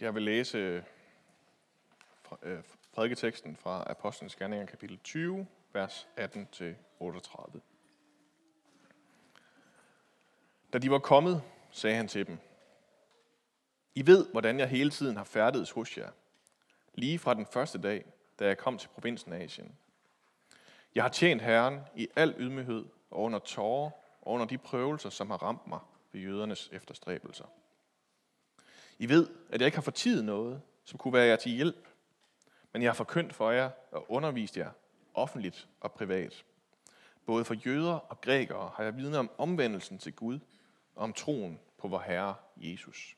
Jeg vil læse øh, øh, prædiketeksten fra Apostlenes Gerninger, kapitel 20, vers 18-38. Da de var kommet, sagde han til dem, I ved, hvordan jeg hele tiden har færdedes hos jer, lige fra den første dag, da jeg kom til provinsen Asien. Jeg har tjent Herren i al ydmyghed og under tårer og under de prøvelser, som har ramt mig ved jødernes efterstræbelser. I ved, at jeg ikke har fortidet noget, som kunne være jer til hjælp, men jeg har forkyndt for jer og undervist jer offentligt og privat. Både for jøder og grækere har jeg vidnet om omvendelsen til Gud og om troen på vor Herre Jesus.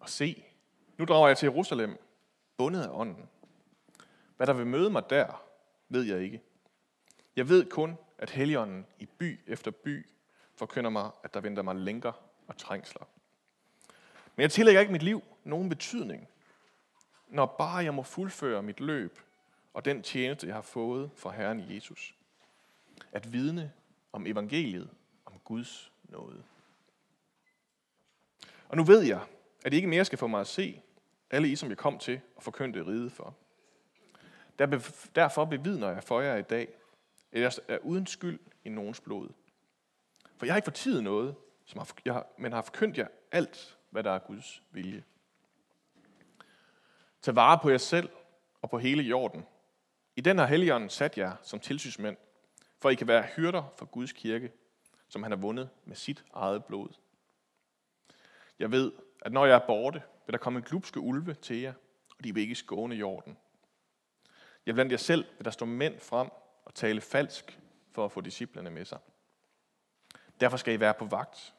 Og se, nu drager jeg til Jerusalem, bundet af ånden. Hvad der vil møde mig der, ved jeg ikke. Jeg ved kun, at Helligånden i by efter by forkynder mig, at der venter mig lænker og trængsler. Men jeg tillægger ikke mit liv nogen betydning, når bare jeg må fuldføre mit løb og den tjeneste, jeg har fået fra Herren Jesus. At vidne om evangeliet, om Guds nåde. Og nu ved jeg, at I ikke mere skal få mig at se, alle I, som jeg kom til og forkyndte ride for. Derfor bevidner jeg for jer i dag, at jeg er uden skyld i nogens blod. For jeg har ikke fortidet noget, som har, jeg men har forkyndt jer alt, hvad der er Guds vilje. Tag vare på jer selv og på hele jorden. I den har Helligånden sat jer som tilsynsmænd, for I kan være hyrder for Guds kirke, som han har vundet med sit eget blod. Jeg ved, at når jeg er borte, vil der komme glupske ulve til jer, og de vil ikke skåne jorden. Jeg blandt jer selv vil der stå mænd frem og tale falsk for at få disciplerne med sig. Derfor skal I være på vagt.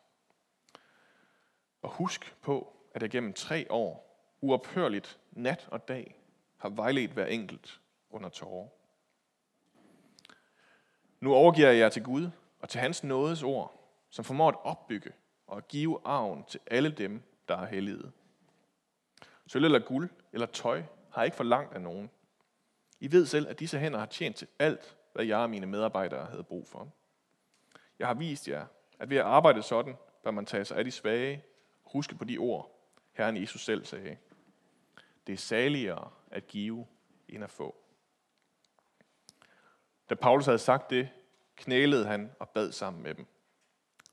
Og husk på, at jeg gennem tre år, uophørligt, nat og dag, har vejledt hver enkelt under tårer. Nu overgiver jeg jer til Gud og til hans nådes ord, som formår at opbygge og at give arven til alle dem, der er hellige. Sølv eller guld eller tøj har ikke for langt af nogen. I ved selv, at disse hænder har tjent til alt, hvad jeg og mine medarbejdere havde brug for. Jeg har vist jer, at ved at arbejde sådan, bør man tage sig af de svage huske på de ord, Herren Jesus selv sagde. Det er saligere at give, end at få. Da Paulus havde sagt det, knælede han og bad sammen med dem.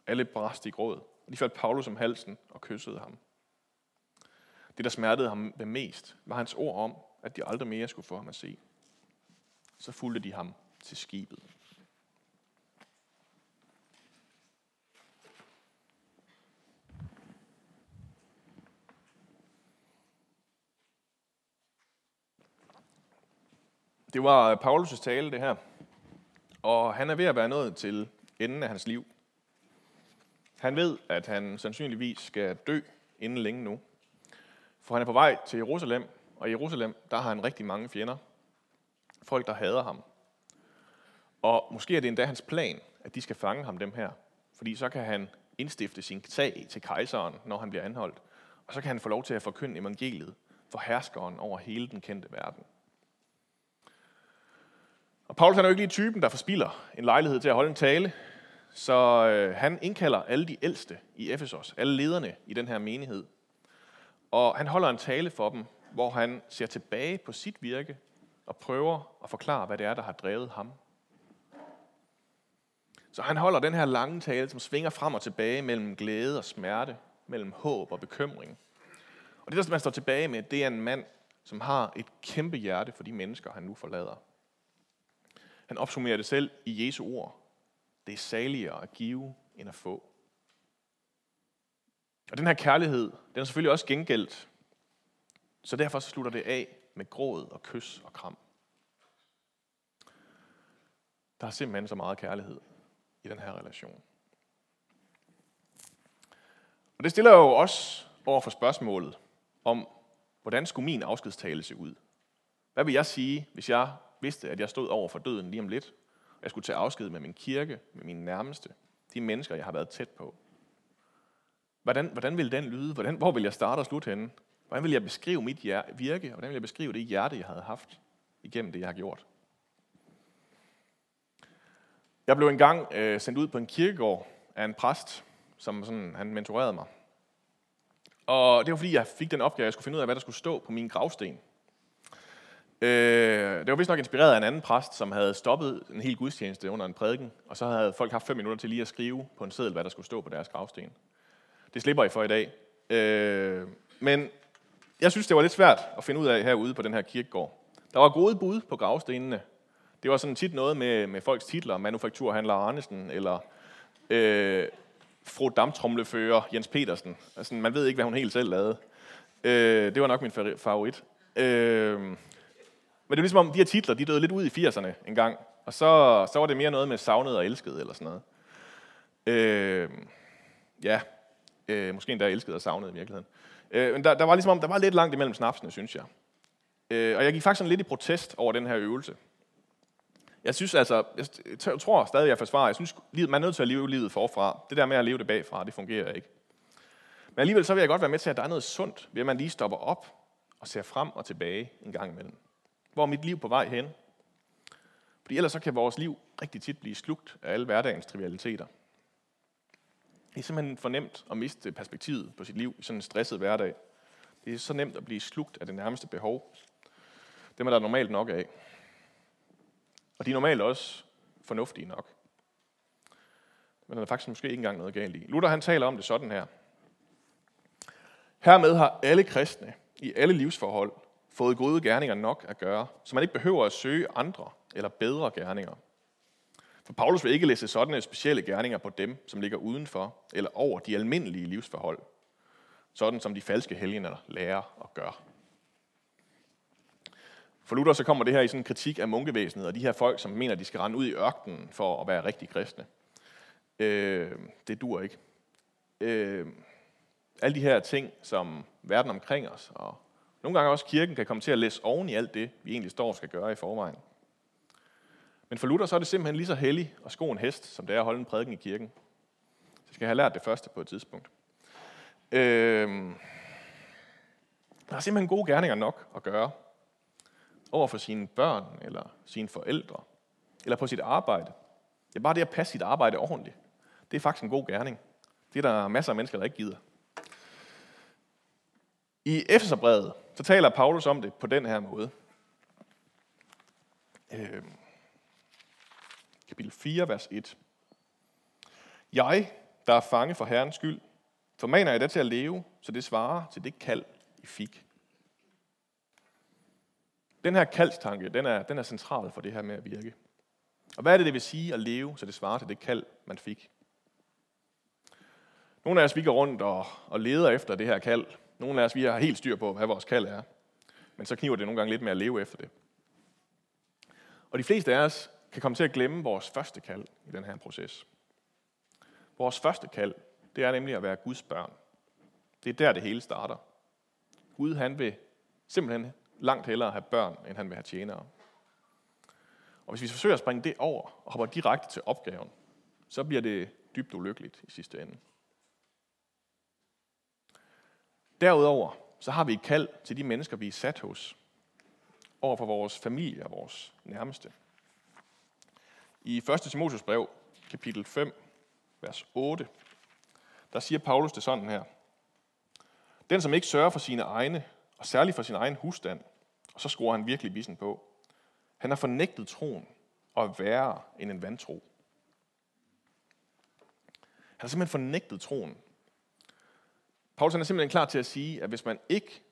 Alle brast i gråd, og de faldt Paulus om halsen og kyssede ham. Det, der smertede ham det mest, var hans ord om, at de aldrig mere skulle få ham at se. Så fulgte de ham til skibet. Det var øh, Paulus' tale, det her. Og han er ved at være nået til enden af hans liv. Han ved, at han sandsynligvis skal dø inden længe nu. For han er på vej til Jerusalem, og i Jerusalem, der har han rigtig mange fjender. Folk, der hader ham. Og måske er det endda hans plan, at de skal fange ham, dem her. Fordi så kan han indstifte sin sag til kejseren, når han bliver anholdt. Og så kan han få lov til at forkynde evangeliet for herskeren over hele den kendte verden. Og Paulus er jo ikke lige typen, der forspiller en lejlighed til at holde en tale, så øh, han indkalder alle de ældste i Efesos, alle lederne i den her menighed. Og han holder en tale for dem, hvor han ser tilbage på sit virke og prøver at forklare, hvad det er, der har drevet ham. Så han holder den her lange tale, som svinger frem og tilbage mellem glæde og smerte, mellem håb og bekymring. Og det, der man står tilbage med, det er en mand, som har et kæmpe hjerte for de mennesker, han nu forlader. Han opsummerer det selv i Jesu ord. Det er saligere at give, end at få. Og den her kærlighed, den er selvfølgelig også gengældt. Så derfor så slutter det af med gråd og kys og kram. Der er simpelthen så meget kærlighed i den her relation. Og det stiller jo også over for spørgsmålet om, hvordan skulle min afskedstale se ud? Hvad vil jeg sige, hvis jeg vidste, at jeg stod over for døden lige om lidt, jeg skulle tage afsked med min kirke, med mine nærmeste, de mennesker, jeg har været tæt på? Hvordan, hvordan vil den lyde? Hvordan, hvor vil jeg starte og slutte henne? Hvordan vil jeg beskrive mit virke? Hvordan vil jeg beskrive det hjerte, jeg havde haft igennem det, jeg har gjort? Jeg blev engang øh, sendt ud på en kirkegård af en præst, som sådan, han mentorerede mig. Og det var fordi, jeg fik den opgave, at jeg skulle finde ud af, hvad der skulle stå på min gravsten. Øh, det var vist nok inspireret af en anden præst, som havde stoppet en hel gudstjeneste under en prædiken, og så havde folk haft fem minutter til lige at skrive på en seddel, hvad der skulle stå på deres gravsten. Det slipper I for i dag. Øh, men jeg synes, det var lidt svært at finde ud af herude på den her kirkegård. Der var gode bud på gravstenene. Det var sådan tit noget med, med folks titler, manufakturhandler Arnesen, eller øh, fru damtrumlefører Jens Petersen. Altså, man ved ikke, hvad hun helt selv lavede. Øh, det var nok min favorit. Øh, men det er ligesom om, de her titler, de døde lidt ud i 80'erne en gang. Og så, så var det mere noget med savnet og elsket, eller sådan noget. Øh, ja, øh, måske endda elsket og savnet i virkeligheden. Øh, men der, der var ligesom om, der var lidt langt imellem snapsene, synes jeg. Øh, og jeg gik faktisk sådan lidt i protest over den her øvelse. Jeg synes altså, jeg tror stadig, jeg forsvarer, jeg synes, man er nødt til at leve livet forfra. Det der med at leve det bagfra, det fungerer ikke. Men alligevel så vil jeg godt være med til, at der er noget sundt, ved at man lige stopper op og ser frem og tilbage en gang imellem. Hvor er mit liv på vej hen? Fordi ellers så kan vores liv rigtig tit blive slugt af alle hverdagens trivialiteter. Det er simpelthen for nemt at miste perspektivet på sit liv i sådan en stresset hverdag. Det er så nemt at blive slugt af det nærmeste behov. Dem er der normalt nok af. Og de er normalt også fornuftige nok. Men der er faktisk måske ikke engang noget galt i. Luther han taler om det sådan her. Hermed har alle kristne i alle livsforhold fået gode gerninger nok at gøre, så man ikke behøver at søge andre eller bedre gerninger. For Paulus vil ikke læse sådanne specielle gerninger på dem, som ligger udenfor eller over de almindelige livsforhold, sådan som de falske helgener lærer og gør. For Luther så kommer det her i sådan en kritik af munkevæsenet og de her folk, som mener, at de skal rende ud i ørkenen for at være rigtig kristne. Øh, det dur ikke. Øh, alle de her ting, som verden omkring os, og nogle gange også kirken, kan komme til at læse oven i alt det, vi egentlig står og skal gøre i forvejen. Men for Luther så er det simpelthen lige så hellig og sko en hest, som det er at holde en prædiken i kirken. Så skal have lært det første på et tidspunkt. Øh, der er simpelthen gode gerninger nok at gøre over for sine børn eller sine forældre, eller på sit arbejde. Det er bare det at passe sit arbejde ordentligt. Det er faktisk en god gerning. Det er der masser af mennesker, der ikke gider. I Efeserbrevet, så taler Paulus om det på den her måde. Øh, kapitel 4, vers 1. Jeg, der er fange for Herrens skyld, formaner jeg dig til at leve, så det svarer til det kald, I fik. Den her kaldstanke, den er, den er central for det her med at virke. Og hvad er det, det vil sige at leve, så det svarer til det kald, man fik? Nogle af os, vi går rundt og, og leder efter det her kald. Nogle af os, vi har helt styr på, hvad vores kald er. Men så kniver det nogle gange lidt med at leve efter det. Og de fleste af os kan komme til at glemme vores første kald i den her proces. Vores første kald, det er nemlig at være Guds børn. Det er der, det hele starter. Gud, han vil simpelthen langt hellere have børn, end han vil have tjenere. Og hvis vi forsøger at springe det over og hopper direkte til opgaven, så bliver det dybt ulykkeligt i sidste ende. Derudover så har vi et kald til de mennesker, vi er sat hos, over for vores familie og vores nærmeste. I 1. Timotius brev, kapitel 5, vers 8, der siger Paulus det sådan her. Den, som ikke sørger for sine egne, og særligt for sin egen husstand, og så skruer han virkelig bissen på. Han har fornægtet troen og er værre end en vantro. Han har simpelthen fornægtet troen. Paulus er simpelthen klar til at sige, at hvis man ikke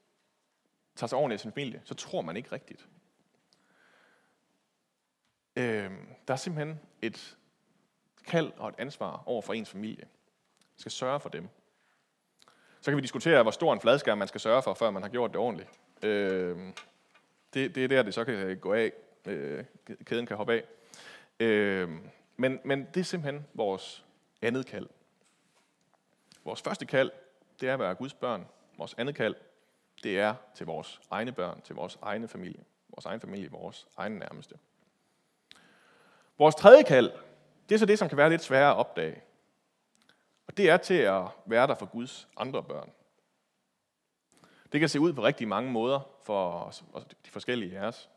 tager sig ordentligt af sin familie, så tror man ikke rigtigt. Øh, der er simpelthen et kald og et ansvar over for ens familie. Man skal sørge for dem. Så kan vi diskutere, hvor stor en fladskærm man skal sørge for, før man har gjort det ordentligt. Øh, det, det er der, det så kan gå af. Øh, kæden kan hoppe af. Øh, men, men det er simpelthen vores andet kald. Vores første kald, det er at være Guds børn. Vores andet kald, det er til vores egne børn, til vores egne familie. Vores egen familie, vores egne nærmeste. Vores tredje kald, det er så det, som kan være lidt sværere at opdage. Og det er til at være der for Guds andre børn. Det kan se ud på rigtig mange måder for de forskellige af os.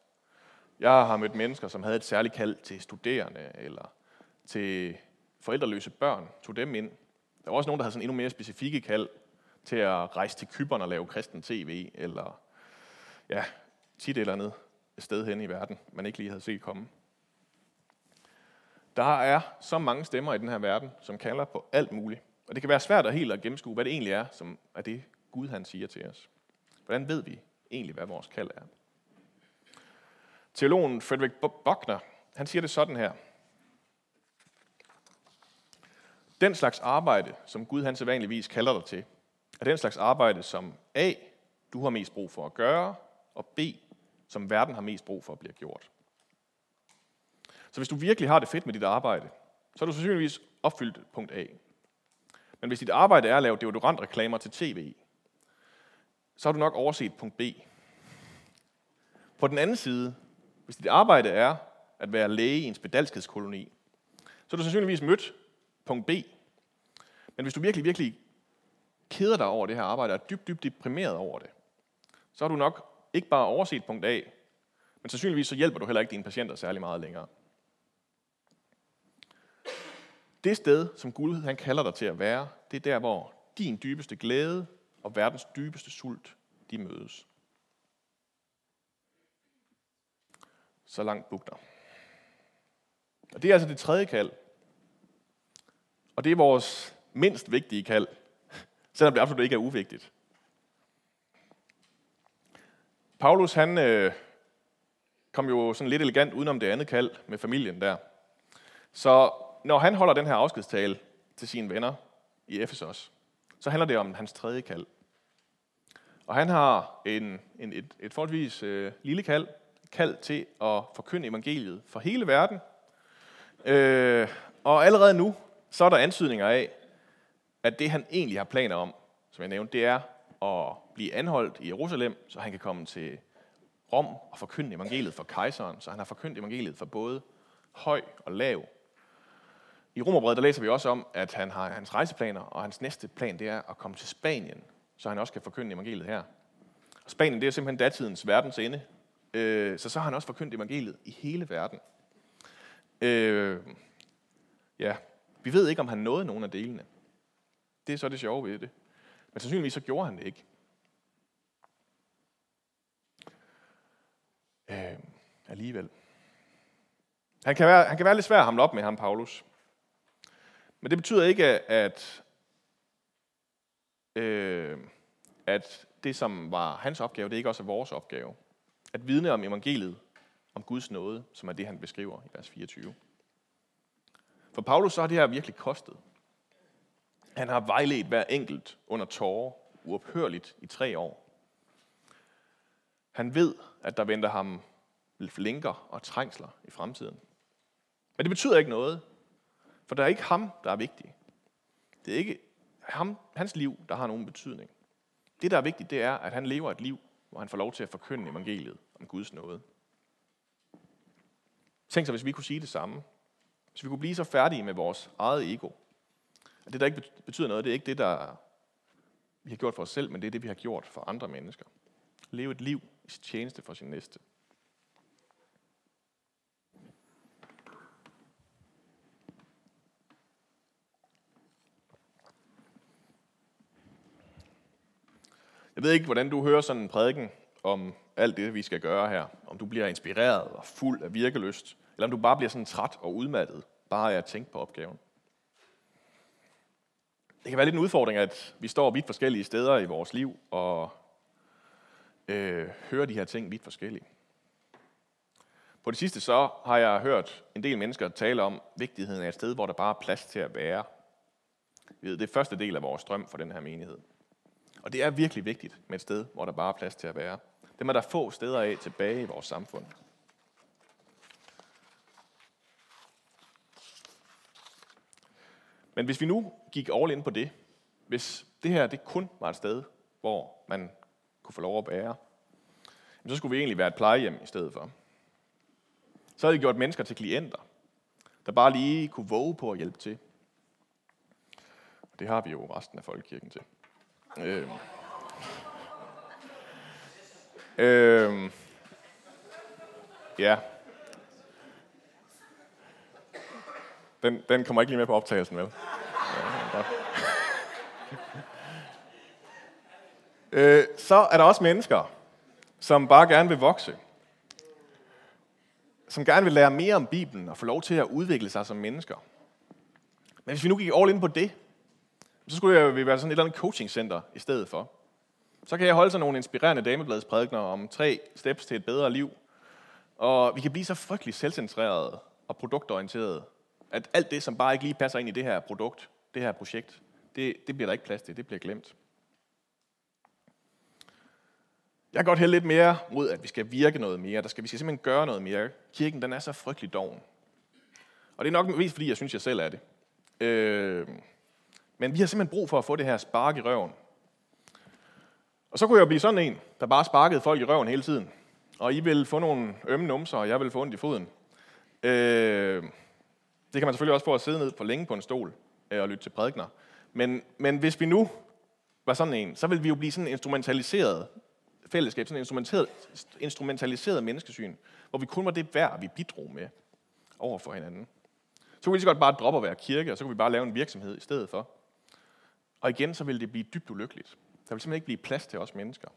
Jeg har mødt mennesker, som havde et særligt kald til studerende eller til forældreløse børn, tog dem ind. Der var også nogen, der havde sådan endnu mere specifikke kald til at rejse til Kyberen og lave kristen tv, eller ja, tit eller andet sted hen i verden, man ikke lige havde set komme. Der er så mange stemmer i den her verden, som kalder på alt muligt. Og det kan være svært at helt at gennemskue, hvad det egentlig er, som er det Gud han siger til os. Hvordan ved vi egentlig, hvad vores kald er? Teologen Frederik Buckner, han siger det sådan her. Den slags arbejde, som Gud han sædvanligvis kalder dig til, er den slags arbejde, som A, du har mest brug for at gøre, og B, som verden har mest brug for at blive gjort. Så hvis du virkelig har det fedt med dit arbejde, så har du sandsynligvis opfyldt punkt A. Men hvis dit arbejde er at lave deodorantreklamer til tv, så har du nok overset punkt B. På den anden side, hvis dit arbejde er at være læge i en spedalskhedskoloni, så har du sandsynligvis mødt punkt B. Men hvis du virkelig, virkelig keder dig over det her arbejde, og er dybt, dybt deprimeret over det, så har du nok ikke bare overset punkt A, men sandsynligvis så hjælper du heller ikke dine patienter særlig meget længere. Det sted, som Gud han kalder dig til at være, det er der, hvor din dybeste glæde og verdens dybeste sult, de mødes. Så langt bugter. Og det er altså det tredje kald. Og det er vores mindst vigtige kald, selvom det absolut ikke er uvigtigt. Paulus, han øh, kom jo sådan lidt elegant udenom det andet kald med familien der. Så når han holder den her afskedstale til sine venner i Efesos, så handler det om hans tredje kald. Og han har en, en, et, et forholdsvis øh, lille kald, kald til at forkynde evangeliet for hele verden. Øh, og allerede nu, så er der antydninger af, at det han egentlig har planer om, som jeg nævnte, det er at blive anholdt i Jerusalem, så han kan komme til Rom og forkynde evangeliet for kejseren. Så han har forkyndt evangeliet for både høj og lav. I Romerbrevet der læser vi også om, at han har hans rejseplaner, og hans næste plan det er at komme til Spanien, så han også kan forkynde evangeliet her. Og Spanien det er simpelthen datidens verdens ende, øh, så så har han også forkyndt evangeliet i hele verden. Øh, ja, vi ved ikke, om han nåede nogen af delene. Det er så det sjove ved det. Men sandsynligvis så gjorde han det ikke. Øh, alligevel. Han kan, være, han kan være lidt svær at hamle op med ham, Paulus. Men det betyder ikke, at, øh, at det, som var hans opgave, det ikke også er vores opgave. At vidne om evangeliet, om Guds nåde, som er det, han beskriver i vers 24. For Paulus så har det her virkelig kostet. Han har vejledt hver enkelt under tårer, uophørligt i tre år. Han ved, at der venter ham flinker og trængsler i fremtiden. Men det betyder ikke noget, for det er ikke ham, der er vigtig. Det er ikke ham, hans liv, der har nogen betydning. Det, der er vigtigt, det er, at han lever et liv, hvor han får lov til at forkynde evangeliet om Guds nåde. Tænk så, hvis vi kunne sige det samme. Hvis vi kunne blive så færdige med vores eget ego. Og det, der ikke betyder noget, det er ikke det, der vi har gjort for os selv, men det er det, vi har gjort for andre mennesker. Leve et liv i tjeneste for sin næste. Jeg ved ikke, hvordan du hører sådan en prædiken om alt det, vi skal gøre her. Om du bliver inspireret og fuld af virkelyst, eller om du bare bliver sådan træt og udmattet, bare af at tænke på opgaven. Det kan være lidt en udfordring, at vi står vidt forskellige steder i vores liv og øh, hører de her ting vidt forskellige. På det sidste så har jeg hørt en del mennesker tale om vigtigheden af et sted, hvor der bare er plads til at være. Det er første del af vores drøm for den her menighed. Og det er virkelig vigtigt med et sted, hvor der bare er plads til at være. Det er der få steder af tilbage i vores samfund. Men hvis vi nu gik all in på det, hvis det her det kun var et sted, hvor man kunne få lov at bære, så skulle vi egentlig være et plejehjem i stedet for. Så havde vi gjort mennesker til klienter, der bare lige kunne våge på at hjælpe til. Det har vi jo resten af folkekirken til. Øh. Øh. Ja. Den, den kommer ikke lige med på optagelsen, vel? Ja, godt. Øh, så er der også mennesker, som bare gerne vil vokse. Som gerne vil lære mere om Bibelen og få lov til at udvikle sig som mennesker. Men hvis vi nu gik all in på det, så skulle vi være sådan et eller andet coachingcenter i stedet for. Så kan jeg holde sådan nogle inspirerende damebladsprædikner om tre steps til et bedre liv. Og vi kan blive så frygtelig selvcentrerede og produktorienterede, at alt det, som bare ikke lige passer ind i det her produkt, det her projekt, det, det bliver der ikke plads til, det bliver glemt. Jeg kan godt hælde lidt mere mod, at vi skal virke noget mere. Der skal, vi skal simpelthen gøre noget mere. Kirken, den er så frygtelig doven. Og det er nok mest fordi, jeg synes, jeg selv er det. Øh, men vi har simpelthen brug for at få det her spark i røven. Og så kunne jeg blive sådan en, der bare sparkede folk i røven hele tiden. Og I vil få nogle ømme numser, og jeg vil få ondt i foden. Øh, det kan man selvfølgelig også få at sidde ned for længe på en stol øh, og lytte til prædikner. Men, men hvis vi nu var sådan en, så vil vi jo blive sådan en instrumentaliseret fællesskab, sådan en instrumentaliseret, instrumentaliseret menneskesyn, hvor vi kun var det værd, vi bidrog med over for hinanden. Så kunne vi så godt bare droppe at være kirke, og så kunne vi bare lave en virksomhed i stedet for. Og igen, så ville det blive dybt ulykkeligt. Der vil simpelthen ikke blive plads til os mennesker.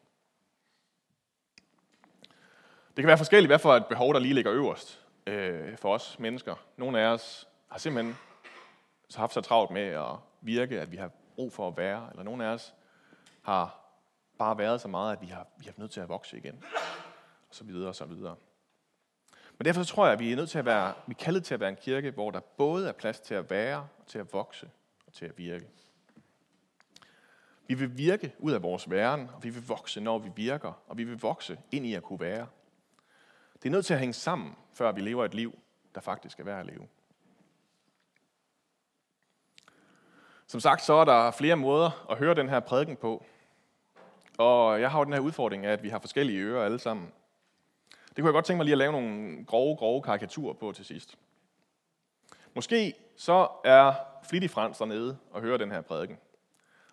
Det kan være forskelligt, hvad for et behov, der lige ligger øverst øh, for os mennesker. Nogle af os har simpelthen så haft så travlt med at virke, at vi har brug for at være, eller nogle af os har bare været så meget, at vi har, vi har nødt til at vokse igen, og så videre og så videre. Men derfor så tror jeg, at vi er nødt til at være, vi er kaldet til at være en kirke, hvor der både er plads til at være, til at vokse og til at virke. Vi vil virke ud af vores væren, og vi vil vokse, når vi virker, og vi vil vokse ind i at kunne være. Det er nødt til at hænge sammen, før vi lever et liv, der faktisk er værd at leve. Som sagt, så er der flere måder at høre den her prædiken på. Og jeg har jo den her udfordring af, at vi har forskellige ører alle sammen. Det kunne jeg godt tænke mig lige at lave nogle grove, grove karikaturer på til sidst. Måske så er Flittig Frans dernede og hører den her prædiken.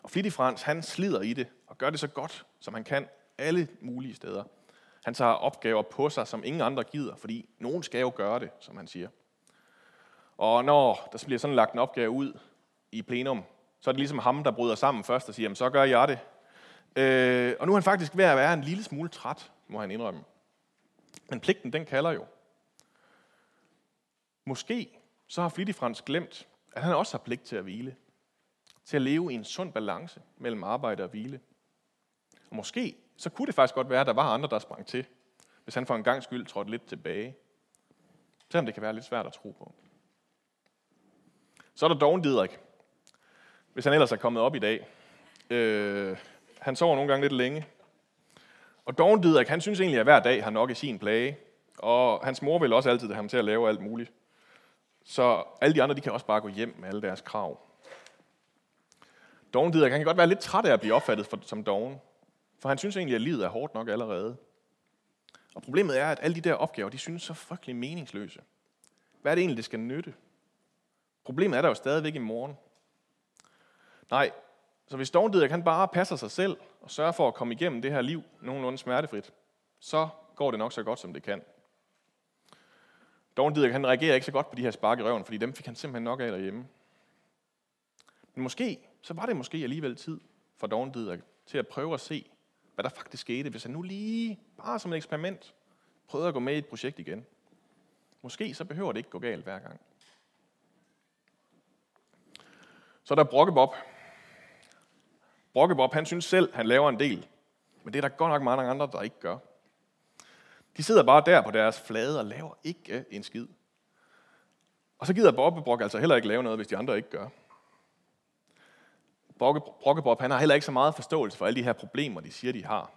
Og Flittig Frans, han slider i det og gør det så godt, som han kan alle mulige steder. Han tager opgaver på sig, som ingen andre gider, fordi nogen skal jo gøre det, som han siger. Og når der bliver sådan lagt en opgave ud i plenum, så er det ligesom ham, der bryder sammen først og siger, jamen så gør jeg det. Øh, og nu er han faktisk ved at være en lille smule træt, må han indrømme. Men pligten, den kalder jo. Måske så har Flittig Frans glemt, at han også har pligt til at hvile. Til at leve i en sund balance mellem arbejde og hvile. Og måske så kunne det faktisk godt være, at der var andre, der sprang til, hvis han for en gang skyld trådte lidt tilbage. Selvom det kan være lidt svært at tro på. Så er der Dogen Didrik. Hvis han ellers er kommet op i dag. Øh, han sover nogle gange lidt længe. Og Dogen Didrik, han synes egentlig, at hver dag har nok i sin plage. Og hans mor vil også altid have ham til at lave alt muligt. Så alle de andre, de kan også bare gå hjem med alle deres krav. Dogen Didrik, han kan godt være lidt træt af at blive opfattet for, som dogen. For han synes egentlig, at livet er hårdt nok allerede. Og problemet er, at alle de der opgaver, de synes så frygtelig meningsløse. Hvad er det egentlig, det skal nytte? Problemet er der jo stadigvæk i morgen. Nej, så hvis Dovendidrik kan bare passer sig selv og sørger for at komme igennem det her liv nogenlunde smertefrit, så går det nok så godt, som det kan. Dovendidrik han reagerer ikke så godt på de her spark i røven, fordi dem fik han simpelthen nok af derhjemme. Men måske, så var det måske alligevel tid for Dovendidrik til at prøve at se, hvad der faktisk skete, hvis han nu lige, bare som et eksperiment, prøvede at gå med i et projekt igen. Måske så behøver det ikke gå galt hver gang. Så er der Brokkebob. Brokkebob, han synes selv, han laver en del. Men det er der godt nok mange andre, der ikke gør. De sidder bare der på deres flade og laver ikke en skid. Og så gider Bobbebrock altså heller ikke lave noget, hvis de andre ikke gør. Brokkebob, han har heller ikke så meget forståelse for alle de her problemer, de siger, de har.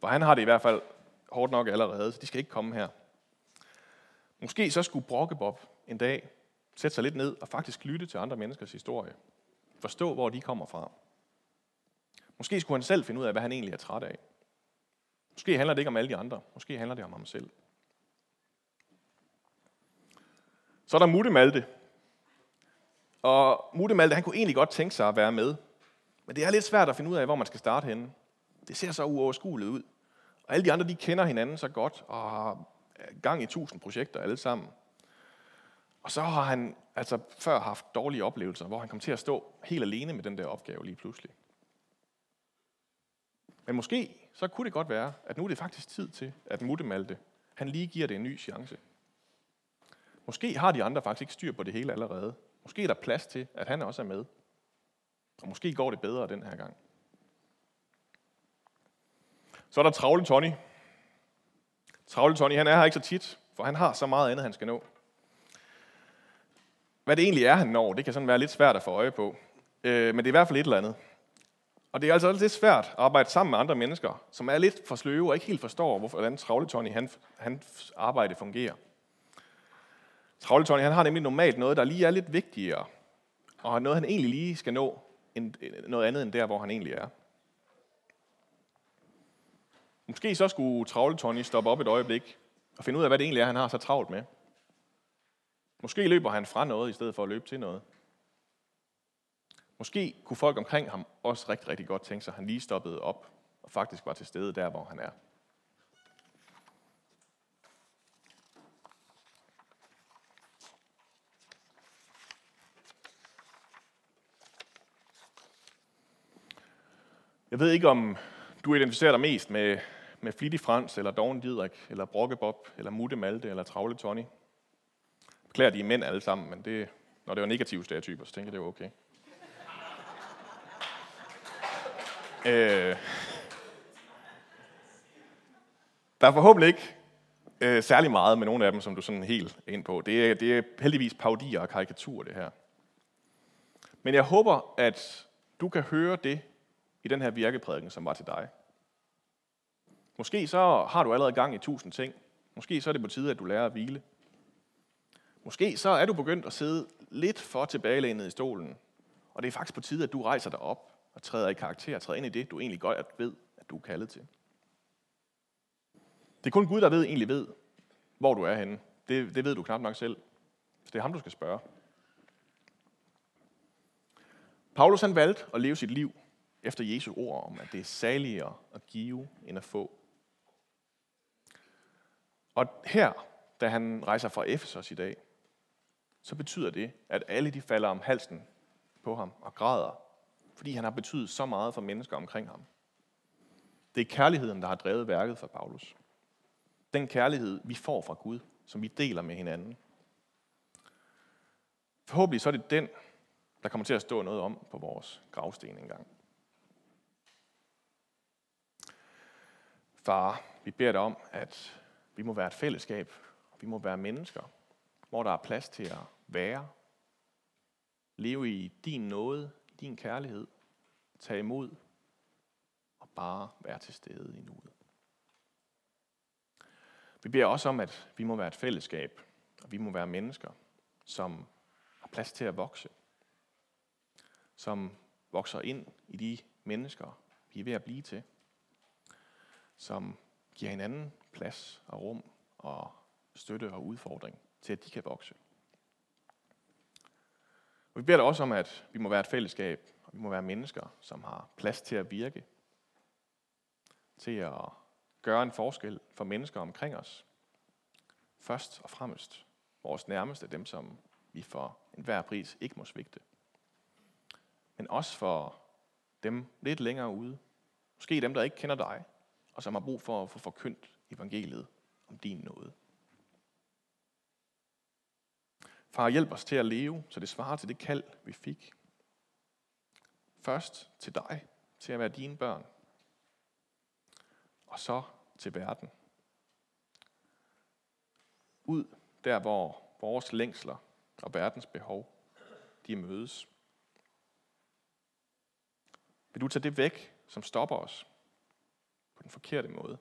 For han har det i hvert fald hårdt nok allerede, så de skal ikke komme her. Måske så skulle Brokkebob en dag sætte sig lidt ned og faktisk lytte til andre menneskers historie. Forstå, hvor de kommer fra. Måske skulle han selv finde ud af, hvad han egentlig er træt af. Måske handler det ikke om alle de andre. Måske handler det om ham selv. Så er der Mutte Malte. Og Mutemalte, han kunne egentlig godt tænke sig at være med. Men det er lidt svært at finde ud af, hvor man skal starte henne. Det ser så uoverskueligt ud. Og alle de andre, de kender hinanden så godt, og har gang i tusind projekter alle sammen. Og så har han altså før haft dårlige oplevelser, hvor han kom til at stå helt alene med den der opgave lige pludselig. Men måske så kunne det godt være, at nu er det faktisk tid til, at Muttemalte, han lige giver det en ny chance. Måske har de andre faktisk ikke styr på det hele allerede. Måske er der plads til, at han også er med. Og måske går det bedre den her gang. Så er der Travle Tony. Travle Tony, han er her ikke så tit, for han har så meget andet, han skal nå. Hvad det egentlig er, han når, det kan sådan være lidt svært at få øje på. Øh, men det er i hvert fald et eller andet. Og det er altså lidt svært at arbejde sammen med andre mennesker, som er lidt for sløve og ikke helt forstår, hvorfor, hvordan Travle Tony han, hans arbejde fungerer. Travle Tony han har nemlig normalt noget, der lige er lidt vigtigere, og noget, han egentlig lige skal nå, end, noget andet end der, hvor han egentlig er. Måske så skulle Travle Tony stoppe op et øjeblik og finde ud af, hvad det egentlig er, han har så travlt med. Måske løber han fra noget, i stedet for at løbe til noget. Måske kunne folk omkring ham også rigtig, rigtig godt tænke sig, at han lige stoppede op og faktisk var til stede der, hvor han er. Jeg ved ikke, om du identificerer dig mest med, med Flittig Frans, eller Doven Didrik, eller Brokkebob, eller Mutte Malte, eller Travle Tony. Beklager, de er mænd alle sammen, men det, når det var negative stereotyper, så tænker jeg, det var okay. øh, der er forhåbentlig ikke øh, særlig meget med nogle af dem, som du sådan helt er ind på. Det er, det er heldigvis paudier og karikaturer, det her. Men jeg håber, at du kan høre det i den her virkeprædiken, som var til dig. Måske så har du allerede gang i tusind ting. Måske så er det på tide, at du lærer at hvile. Måske så er du begyndt at sidde lidt for tilbagelænet i stolen, og det er faktisk på tide, at du rejser dig op og træder i karakter, træder ind i det, du egentlig godt ved, at du er kaldet til. Det er kun Gud, der ved, egentlig ved, hvor du er henne. Det, det ved du knap nok selv. Så det er ham, du skal spørge. Paulus han valgte at leve sit liv efter Jesu ord om, at det er saligere at give end at få. Og her, da han rejser fra Efesos i dag, så betyder det, at alle de falder om halsen på ham og græder, fordi han har betydet så meget for mennesker omkring ham. Det er kærligheden, der har drevet værket for Paulus. Den kærlighed, vi får fra Gud, som vi deler med hinanden. Forhåbentlig så er det den, der kommer til at stå noget om på vores gravsten engang. Far, vi beder dig om, at vi må være et fællesskab, og vi må være mennesker, hvor der er plads til at være, leve i din nåde, din kærlighed, tage imod og bare være til stede i nuet. Vi beder også om, at vi må være et fællesskab, og vi må være mennesker, som har plads til at vokse, som vokser ind i de mennesker, vi er ved at blive til, som giver hinanden plads og rum og støtte og udfordring til, at de kan vokse. Og vi beder dig også om, at vi må være et fællesskab, og vi må være mennesker, som har plads til at virke, til at gøre en forskel for mennesker omkring os. Først og fremmest vores nærmeste, dem som vi for enhver pris ikke må svigte. Men også for dem lidt længere ude. Måske dem, der ikke kender dig, og som har brug for at få forkyndt evangeliet om din nåde. Far, hjælp os til at leve, så det svarer til det kald, vi fik. Først til dig, til at være dine børn. Og så til verden. Ud der, hvor vores længsler og verdens behov, de mødes. Vil du tage det væk, som stopper os på den forkerte måde?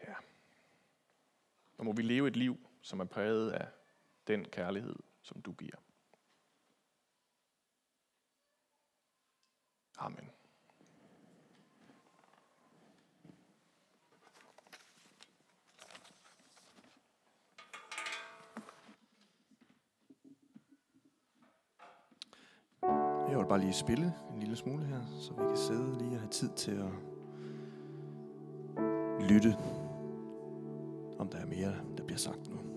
Ja. Og må vi leve et liv, som er præget af den kærlighed, som du giver. Amen. Jeg vil bare lige spille lille smule her, så vi kan sidde lige og have tid til at lytte, om der er mere, der bliver sagt nu.